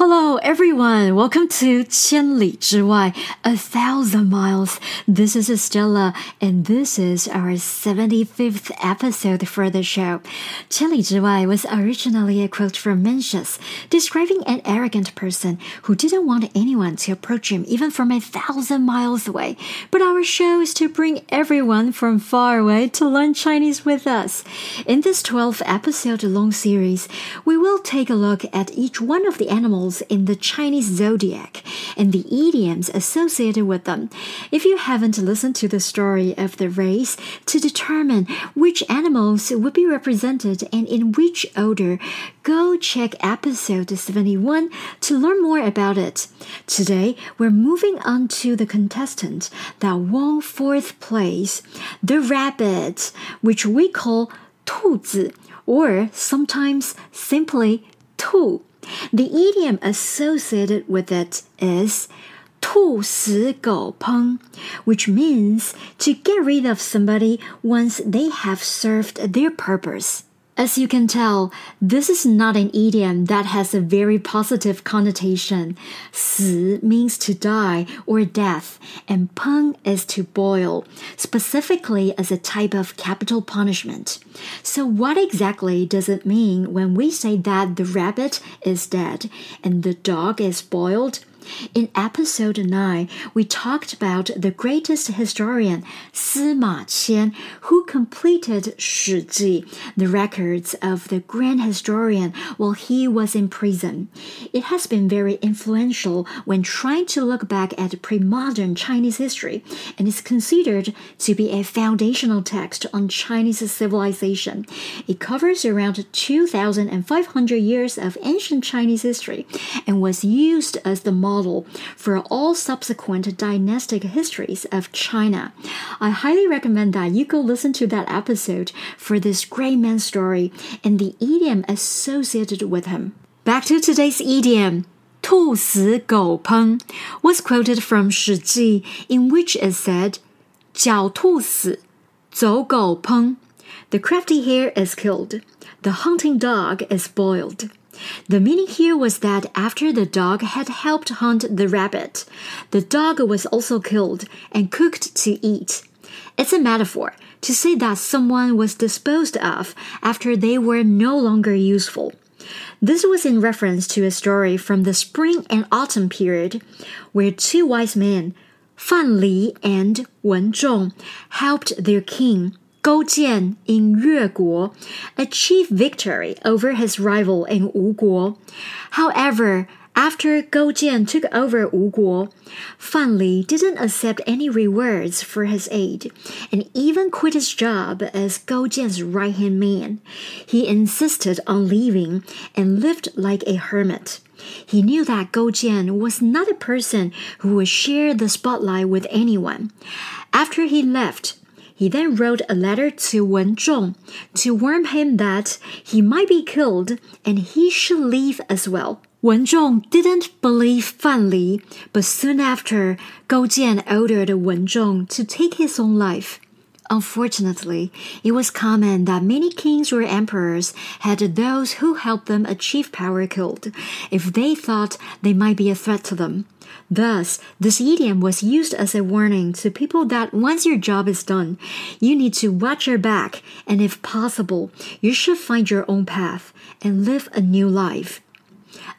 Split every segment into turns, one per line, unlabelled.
Hello, everyone. Welcome to 千里之外, a thousand miles. This is Estella, and this is our 75th episode for the show. 千里之外 was originally a quote from Mencius, describing an arrogant person who didn't want anyone to approach him even from a thousand miles away. But our show is to bring everyone from far away to learn Chinese with us. In this 12 episode long series, we will take a look at each one of the animals in the Chinese zodiac and the idioms associated with them. If you haven't listened to the story of the race to determine which animals would be represented and in which order, go check episode 71 to learn more about it. Today, we're moving on to the contestant that won fourth place, the rabbit, which we call 兔子 or sometimes simply 兔. The idiom associated with it is 兔死狗烹, which means to get rid of somebody once they have served their purpose. As you can tell, this is not an idiom that has a very positive connotation. 死 means to die or death, and 烹 is to boil, specifically as a type of capital punishment. So, what exactly does it mean when we say that the rabbit is dead and the dog is boiled? In episode 9, we talked about the greatest historian Sima Qian, who completed Shi Ji, the records of the grand historian while he was in prison. It has been very influential when trying to look back at pre-modern Chinese history and is considered to be a foundational text on Chinese civilization. It covers around 2,500 years of ancient Chinese history and was used as the model for all subsequent dynastic histories of China. I highly recommend that you go listen to that episode for this great man's story and the idiom associated with him. Back to today's idiom. 兔死狗烹 was quoted from Shi Ji, in which it said, 狡兔死,走狗烹. The crafty hare is killed. The hunting dog is boiled. The meaning here was that after the dog had helped hunt the rabbit, the dog was also killed and cooked to eat. It's a metaphor to say that someone was disposed of after they were no longer useful. This was in reference to a story from the spring and autumn period where two wise men, Fan Li and Wen Zhong, helped their king Gou Jian in Yue Guo achieved victory over his rival in Wu Guo. However, after Gou Jian took over Wu Guo, Fan Li didn't accept any rewards for his aid and even quit his job as Gou Jian's right hand man. He insisted on leaving and lived like a hermit. He knew that Gou Jian was not a person who would share the spotlight with anyone. After he left, he then wrote a letter to Wen Zhong to warn him that he might be killed and he should leave as well. Wen Zhong didn't believe Fan Li, but soon after, Gou Jian ordered Wen Zhong to take his own life. Unfortunately, it was common that many kings or emperors had those who helped them achieve power killed if they thought they might be a threat to them. Thus, this idiom was used as a warning to people that once your job is done, you need to watch your back and if possible, you should find your own path and live a new life.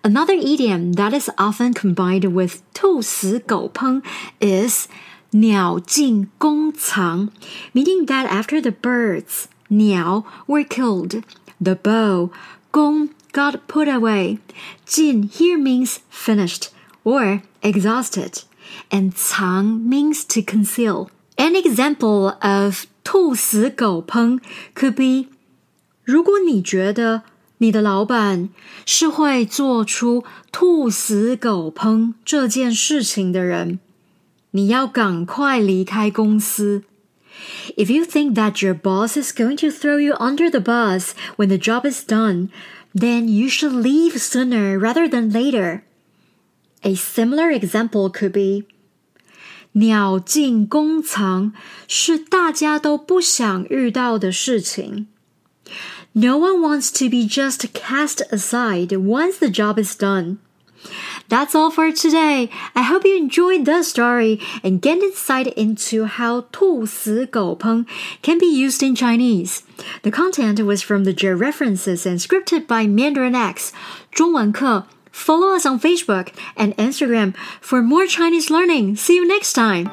Another idiom that is often combined with 兔死狗烹 is 鸟尽弓藏, meaning that after the birds, 鸟 were killed, the bow, 弓 got put away. 进 here means finished or exhausted, and 藏 means to conceal. An example of 兔死狗烹 could be 如果你觉得你的老板是会做出兔死狗烹这件事情的人。你要赶快离开公司。If you think that your boss is going to throw you under the bus when the job is done, then you should leave sooner rather than later. A similar example could be 鸟尽弓藏是大家都不想遇到的事情。No one wants to be just cast aside once the job is done. That's all for today. I hope you enjoyed the story and get insight into how 兔死狗烹 can be used in Chinese. The content was from the references and scripted by Mandarin X 中文课 Follow us on Facebook and Instagram for more Chinese learning. See you next time.